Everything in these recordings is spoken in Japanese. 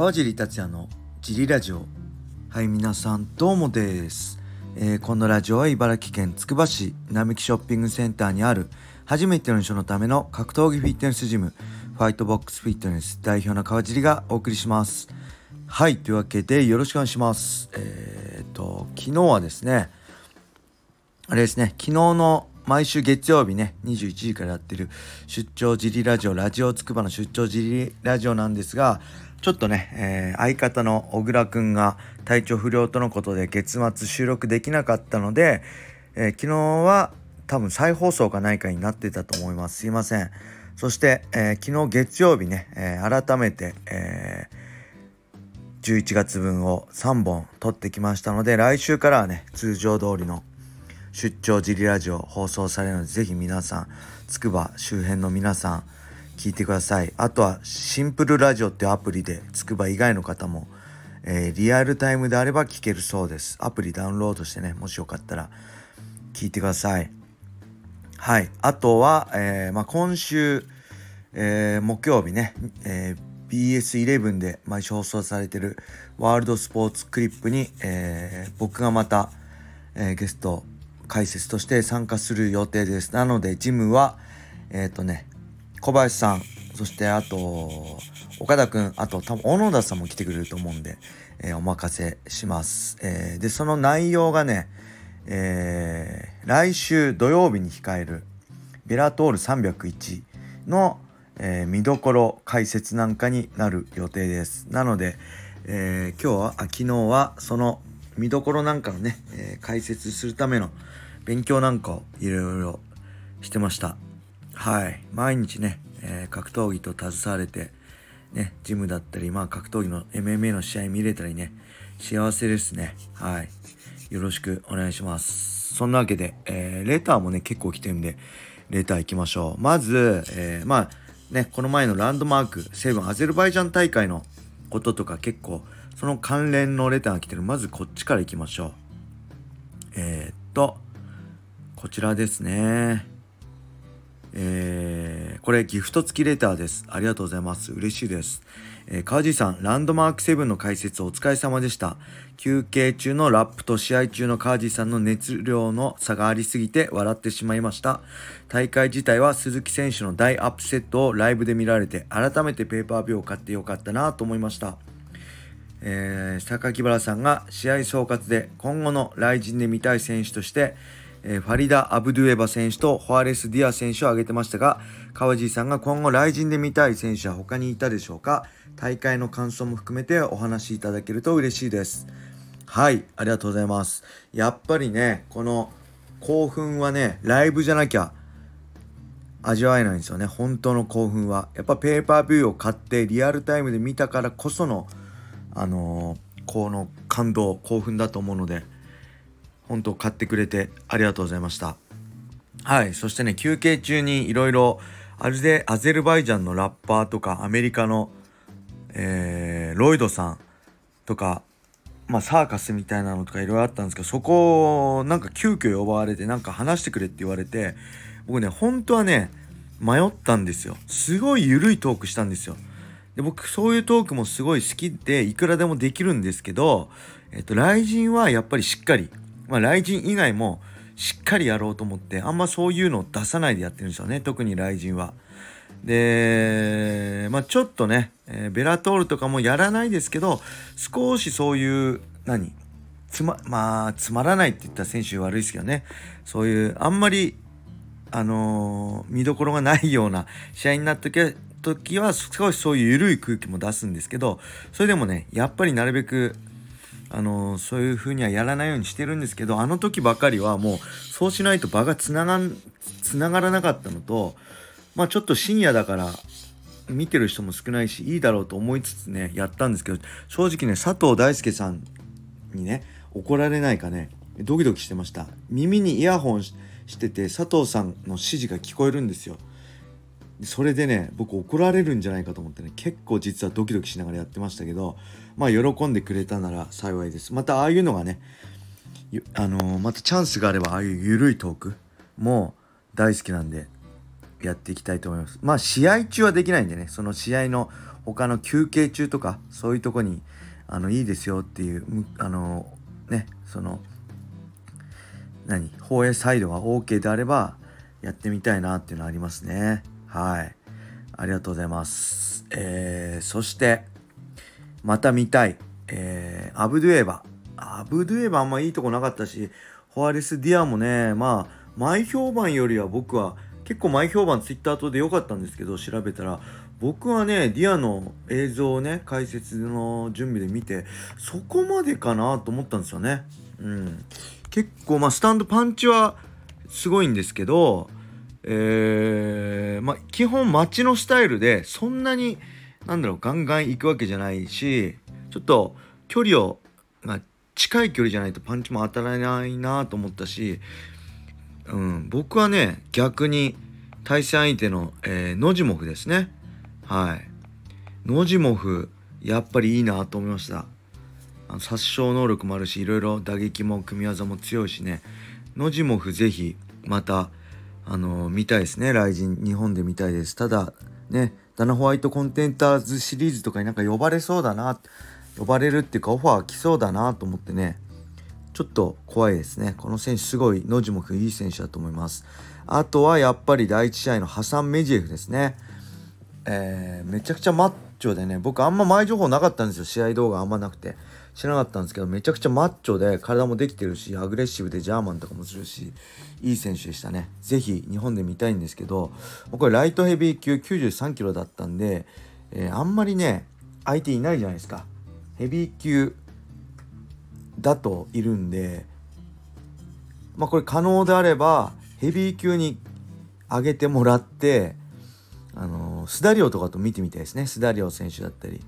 川尻達也のジリラジオ。はい皆さんどうもです、えー、このラジオは茨城県つくば市並木ショッピングセンターにある初めての人のための格闘技フィットネスジムファイトボックスフィットネス代表の川尻がお送りします。はいというわけでよろしくお願いします。えー、っと昨日はですねあれですね昨日の毎週月曜日ね、21時からやってる出張ジリラジオ、ラジオつくばの出張ジリラジオなんですが、ちょっとね、えー、相方の小倉くんが体調不良とのことで月末収録できなかったので、えー、昨日は多分再放送かないかになってたと思います。すいません。そして、えー、昨日月曜日ね、え改めて、え11月分を3本撮ってきましたので、来週からはね、通常通りの出張ジリラジオ放送されるので、ぜひ皆さん、つくば周辺の皆さん、聞いてください。あとは、シンプルラジオっていうアプリで、つくば以外の方も、えー、リアルタイムであれば聞けるそうです。アプリダウンロードしてね、もしよかったら聞いてください。はい。あとは、えー、まあ、今週、えー、木曜日ね、えー、BS11 で毎週放送されてるワールドスポーツクリップに、え、僕がまた、え、ゲスト解説として参加する予定です。なので、ジムは、えっ、とね、小林さん、そしてあと、岡田くん、あと多分小野田さんも来てくれると思うんで、えー、お任せします。えー、で、その内容がね、えー、来週土曜日に控えるベラトール301の、えー、見どころ解説なんかになる予定です。なので、えー、今日は、あ昨日はその見どころなんかをね、えー、解説するための勉強なんかをいろいろしてました。はい。毎日ね、えー、格闘技と携われて、ね、ジムだったり、まあ格闘技の MMA の試合見れたりね、幸せですね。はい。よろしくお願いします。そんなわけで、えー、レターもね、結構来てるんで、レター行きましょう。まず、えー、まあ、ね、この前のランドマーク、セブンアゼルバイジャン大会のこととか結構、その関連のレターが来てる。まずこっちから行きましょう。えー、っと、こちらですね。えー、これギフト付きレターです。ありがとうございます。嬉しいです。えー、川地さん、ランドマーク7の解説お疲れ様でした。休憩中のラップと試合中の川地さんの熱量の差がありすぎて笑ってしまいました。大会自体は鈴木選手の大アップセットをライブで見られて、改めてペーパービューを買ってよかったなと思いました。えー、榊原さんが試合総括で今後の来陣で見たい選手として、えー、ファリダ・アブドゥエバ選手とホアレス・ディア選手を挙げてましたが、川地さんが今後来陣で見たい選手は他にいたでしょうか？大会の感想も含めてお話しいただけると嬉しいです。はい、ありがとうございます。やっぱりね、この興奮はね、ライブじゃなきゃ味わえないんですよね。本当の興奮は。やっぱペーパービューを買ってリアルタイムで見たからこその、あのー、この感動、興奮だと思うので、本当買ってくれてありがとうございました。はい。そしてね、休憩中にいろいろ、アルゼアゼルバイジャンのラッパーとか、アメリカの、えー、ロイドさんとか、まあ、サーカスみたいなのとかいろいろあったんですけど、そこを、なんか急遽呼ばれて、なんか話してくれって言われて、僕ね、本当はね、迷ったんですよ。すごい緩いトークしたんですよ。で僕、そういうトークもすごい好きで、いくらでもできるんですけど、えっと、雷神はやっぱりしっかり、まあ、雷神以外もしっかりやろうと思ってあんまそういうのを出さないでやってるんですよね。特に雷神は。で、まあ、ちょっとね、えー、ベラトールとかもやらないですけど少しそういう何？つままあつまらないって言ったら選手悪いですけどね。そういうあんまりあのー、見どころがないような試合になった時は少しそういう緩い空気も出すんですけどそれでもねやっぱりなるべくあのそういう風にはやらないようにしてるんですけどあの時ばかりはもうそうしないと場がつながつながらなかったのとまあちょっと深夜だから見てる人も少ないしいいだろうと思いつつねやったんですけど正直ね佐藤大輔さんにね怒られないかねドキドキしてました。耳にイヤホンしてて佐藤さんの指示が聞こえるんですよ。それでね僕怒られるんじゃないかと思ってね結構実はドキドキしながらやってましたけどまあ喜んでくれたなら幸いです。またああいうのがねあのー、またチャンスがあればああいう緩いトークも大好きなんでやっていきたいと思います。まあ試合中はできないんでねその試合の他の休憩中とかそういうとこにあのいいですよっていうあのねその何放映サイドが OK であればやってみたいなっていうのはありますね。はい。ありがとうございます。えー、そしてまた見たい。えー、アブドゥエバ。アブドゥエバあんまいいとこなかったしホアレス・ディアもねまあ前評判よりは僕は結構前評判ツイッターとかで良かったんですけど調べたら僕はねディアの映像をね解説の準備で見てそこまでかなと思ったんですよね。うん、結構まあスタンドパンチはすごいんですけど、えー、基本待ちのスタイルでそんなになんだろうガンガン行くわけじゃないしちょっと距離を、まあ、近い距離じゃないとパンチも当たらないなと思ったし、うん、僕はね逆に対戦相手の、えー、ノジモフですね。はい。ノジモフやっぱりいいなと思いました。殺傷能力もあるしいろいろ打撃も組み技も強いしね。ノジモフぜひまたあの、見たいですね。雷神日本で見たいです。ただねダナホワイトコンテンターズシリーズとかになんか呼ばれそうだな呼ばれるっていうかオファー来そうだなと思ってねちょっと怖いですね。この選手すごいノジモフいい選手だと思います。あとはやっぱり第1試合のハサン・メジエフですね。えー、めちゃくちゃマッチョでね僕あんま前情報なかったんですよ。試合動画あんまなくて。知らなかったんですけどめちゃくちゃマッチョで体もできてるしアグレッシブでジャーマンとかもするしいい選手でしたね。是非日本で見たいんですけどこれライトヘビー級93キロだったんで、えー、あんまりね相手いないじゃないですか。ヘビー級だといるんでまあこれ可能であればヘビー級に上げてもらってあのスダリオとかと見てみたいですね。スダリオ選手だったり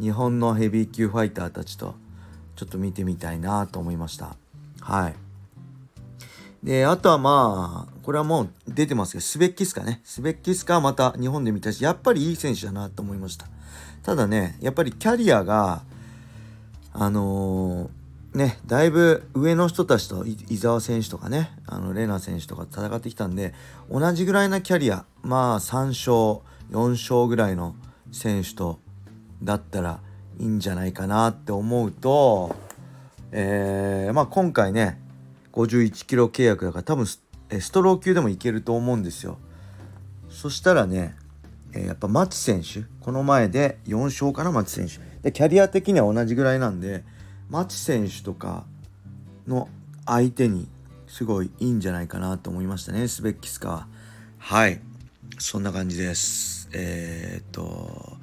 日本のヘビー級ファイターたちと。ちょっと見てみたいなと思いました。はい。であとはまあこれはもう出てますけどスベッキスカね。スベッキスカはまた日本で見たしやっぱりいい選手だなと思いました。ただねやっぱりキャリアがあのー、ねだいぶ上の人たちと伊沢選手とかねあのレナ選手とか戦ってきたんで同じぐらいなキャリアまあ3勝4勝ぐらいの選手とだったらいいんじゃないかなって思うと、えー、まあ今回ね51キロ契約だから多分ストロー級でもいけると思うんですよ。そしたらね、えー、やっぱ松選手この前で4勝かな松選手。でキャリア的には同じぐらいなんで松選手とかの相手にすごいいいんじゃないかなと思いましたねスベッキスカは。はい。そんな感じです。えー、っと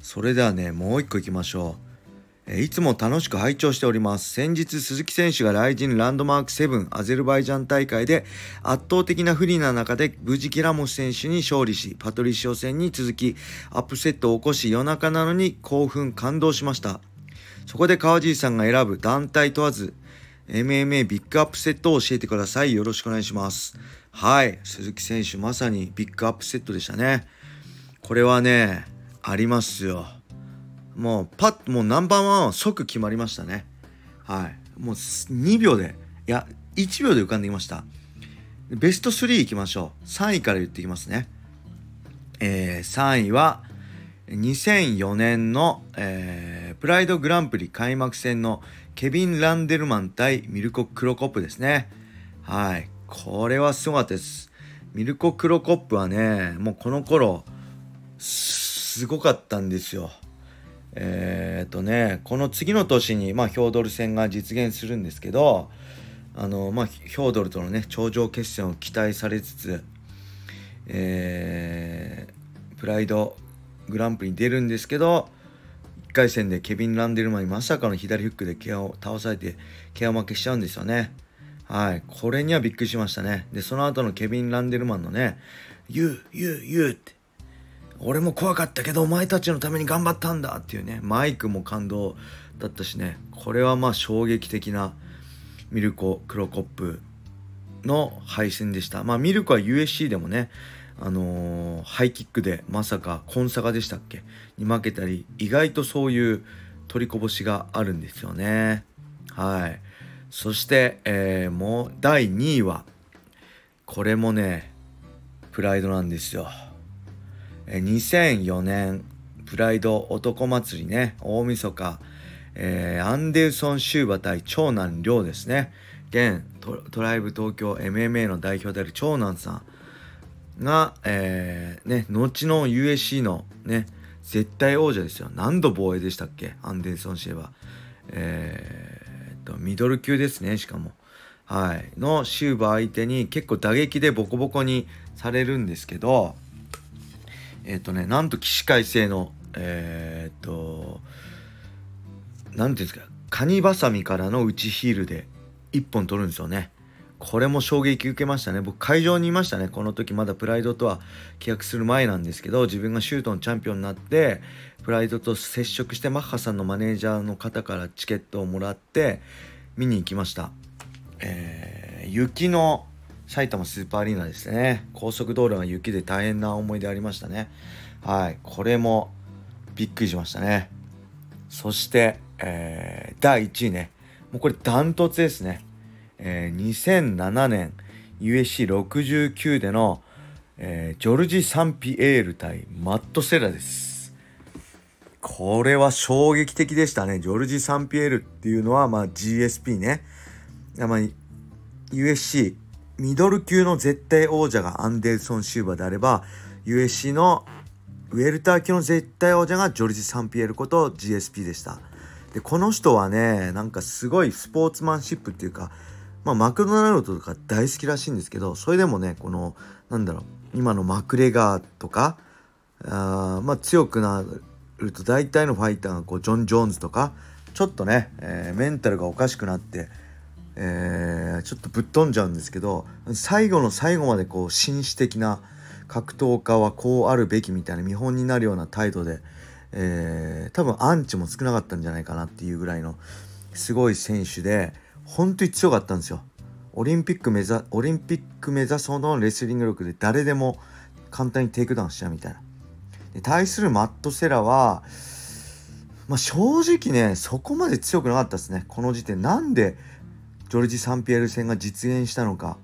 それではねもう一個いきましょういつも楽しく拝聴しております。先日、鈴木選手が来人ランドマーク7アゼルバイジャン大会で圧倒的な不利な中で無事キラモス選手に勝利し、パトリシオ戦に続き、アップセットを起こし、夜中なのに興奮、感動しました。そこで川尻さんが選ぶ団体問わず、MMA ビッグアップセットを教えてください。よろしくお願いします。はい。鈴木選手、まさにビッグアップセットでしたね。これはね、ありますよ。もうパッもうナンバーワンは即決まりましたね。はい。もう2秒で、いや、1秒で浮かんできました。ベスト3いきましょう。3位から言っていきますね。えー、3位は、2004年の、えー、プライドグランプリ開幕戦のケビン・ランデルマン対ミルコ・クロコップですね。はい。これはすごかったです。ミルコ・クロコップはね、もうこの頃、すごかったんですよ。えー、っとね、この次の年に、まあ、ヒョードル戦が実現するんですけど、あの、まあ、ヒョードルとのね、頂上決戦を期待されつつ、えー、プライドグランプリに出るんですけど1回戦でケビン・ランデルマンにまさかの左フックでケアを倒されてケア負けしちゃうんですよね。はい。これにはびっくりしましたね。で、その後のケビン・ランデルマンのね、言う、言う、言うって。俺も怖かったけど、お前たちのために頑張ったんだっていうね、マイクも感動だったしね、これはまあ衝撃的なミルコ・クロコップの敗戦でした。まあミルコは USC でもね、あのー、ハイキックでまさかコンサガでしたっけ？に負けたり意外とそういう取りこぼしがあるんですよね。はい。そして、えー、もう第2位はこれもねプライドなんですよ。2004年プライド男祭りね、大晦日、えー、アンデルソン・シューバ対長男亮ですね。現トライブ東京 MMA の代表である長男さんが、えー、ね、後の USC のね、絶対王者ですよ。何度防衛でしたっけ？アンデルソン・シェーバー。えー、と、ミドル級ですね、しかも。はい。のシューバー相手に結構打撃でボコボコにされるんですけど、えー、とね、なんと起死回生の、えー、っと、何ていうんですか、カニバサミからの内ヒールで1本取るんですよね。これも衝撃受けましたね。僕会場にいましたね。この時まだプライドとは契約する前なんですけど、自分がシュートのチャンピオンになって、プライドと接触してマッハさんのマネージャーの方からチケットをもらって見に行きました。えー、雪の埼玉スーパーアリーナですね。高速道路が雪で大変な思い出ありましたね。はい。これもびっくりしましたね。そして、えー、第1位ね。もうこれダントツですね。えー、2007年 USC69 での、えー、ジョルジ・サンピエール対マット・セラです。これは衝撃的でしたね。ジョルジ・サンピエールっていうのは、まあ、GSP ね。まあ、USC ミドル級の絶対王者がアンデルソン・シューバーであれば USC のウェルター級の絶対王者がジョルジ・サンピエールこと GSP でした。でこの人はねなんかすごいスポーツマンシップっていうか、まあ、マクドナルドとか大好きらしいんですけどそれでもねこのなんだろう今のマクレガーとかあまあ強くなると大体のファイターがこうジョン・ジョーンズとかちょっとね、えー、メンタルがおかしくなって、えー、ちょっとぶっ飛んじゃうんですけど最後の最後までこう紳士的な格闘家はこうあるべきみたいな見本になるような態度で、えー、多分アンチも少なかったんじゃないかなっていうぐらいのすごい選手で本当に強かったんですよ。オリンピック目指オリンピック目指そうのレスリング力で誰でも簡単にテイクダウンしちゃうみたいな。で対するマット・セラは、まあ、正直ねそこまで強くなかったですねこの時点なんでジョルジュ・サンピエール戦が実現したのか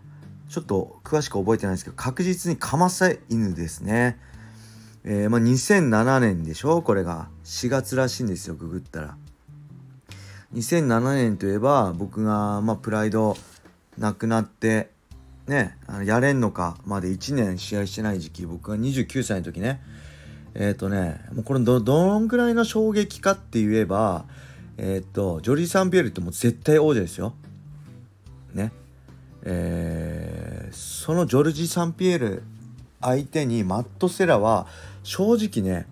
ちょっと詳しく覚えてないですけど確実にかませ犬ですね。えー、まあ、2007年でしょこれが。4月らしいんですよググったら。2007年といえば僕が、まあ、プライドなくなってねあのやれんのかまで1年試合してない時期僕が29歳の時ね。えっ、ー、とねもうこれどどんぐらいの衝撃かって言えばえっ、ー、とジョリー・サンピエールってもう絶対王者ですよ。ね。えー、そのジョルジー・サンピエール相手にマット・セラは正直ね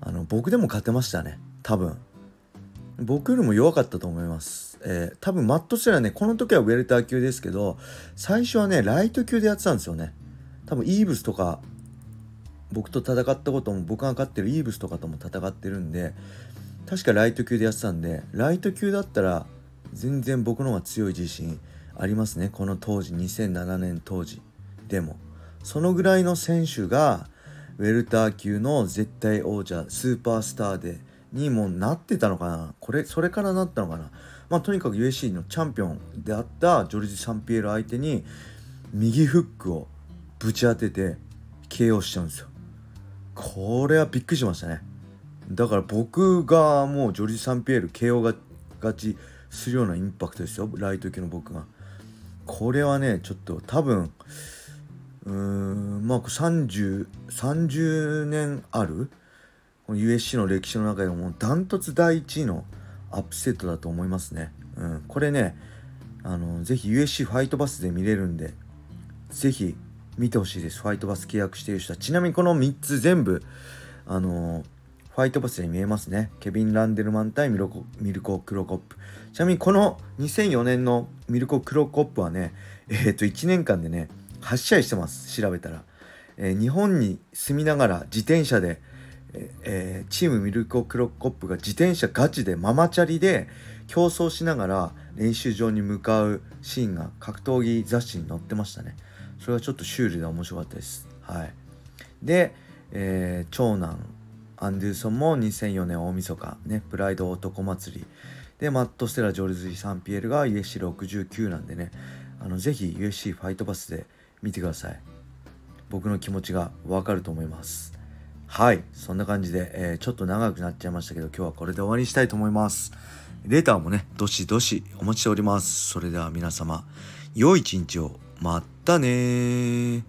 あの僕でも勝てましたね。多分。僕よりも弱かったと思います、えー、多分マット・セラねこの時はウェルター級ですけど最初はねライト級でやってたんですよね。多分イーブスとか僕と戦ったことも僕が勝ってるイーブスとかとも戦ってるんで確かライト級でやってたんでライト級だったら全然僕の方が強い自信。ありますね。この当時2007年当時でも。そのぐらいの選手がウェルター級の絶対王者スーパースターでにもなってたのかな。これそれからなったのかな。まあとにかく USC のチャンピオンであったジョルジ・サンピエール相手に右フックをぶち当てて KO しちゃうんですよ。これはびっくりしましたね。だから僕がもうジョルジ・サンピエール KO が勝ちするようなインパクトですよ。ライト級の僕が。これはねちょっと多分うーんまあ3030年あるこの USC の歴史の中でもダントツ第1位のアップセットだと思いますね。うん、これねあのぜひ USC ファイトバスで見れるんでぜひ見てほしいですファイトバス契約している人はちなみにこの3つ全部あのファイトバスで見えますね。ケビン・ランデルマン対ミルコミルコ・クロコップ。ちなみにこの2004年のミルコ・クロコップはねえっ、ー、と1年間でね8試合してます。調べたら、えー、日本に住みながら自転車で、えー、チームミルコ・クロコップが自転車ガチでママチャリで競争しながら練習場に向かうシーンが格闘技雑誌に載ってましたね。それはちょっとシュールで面白かったです。はい。で、えー、長男アンデルソンも2004年大晦日ねプライド男祭り。でマット・ステラ・ジョルズ・サンピエルが USC69 なんでねあのぜひ USC ファイトバスで見てください。僕の気持ちがわかると思います。はいそんな感じで、えー、ちょっと長くなっちゃいましたけど今日はこれで終わりにしたいと思います。レターもねどしどしお待ちしております。それでは皆様良い一日を。またね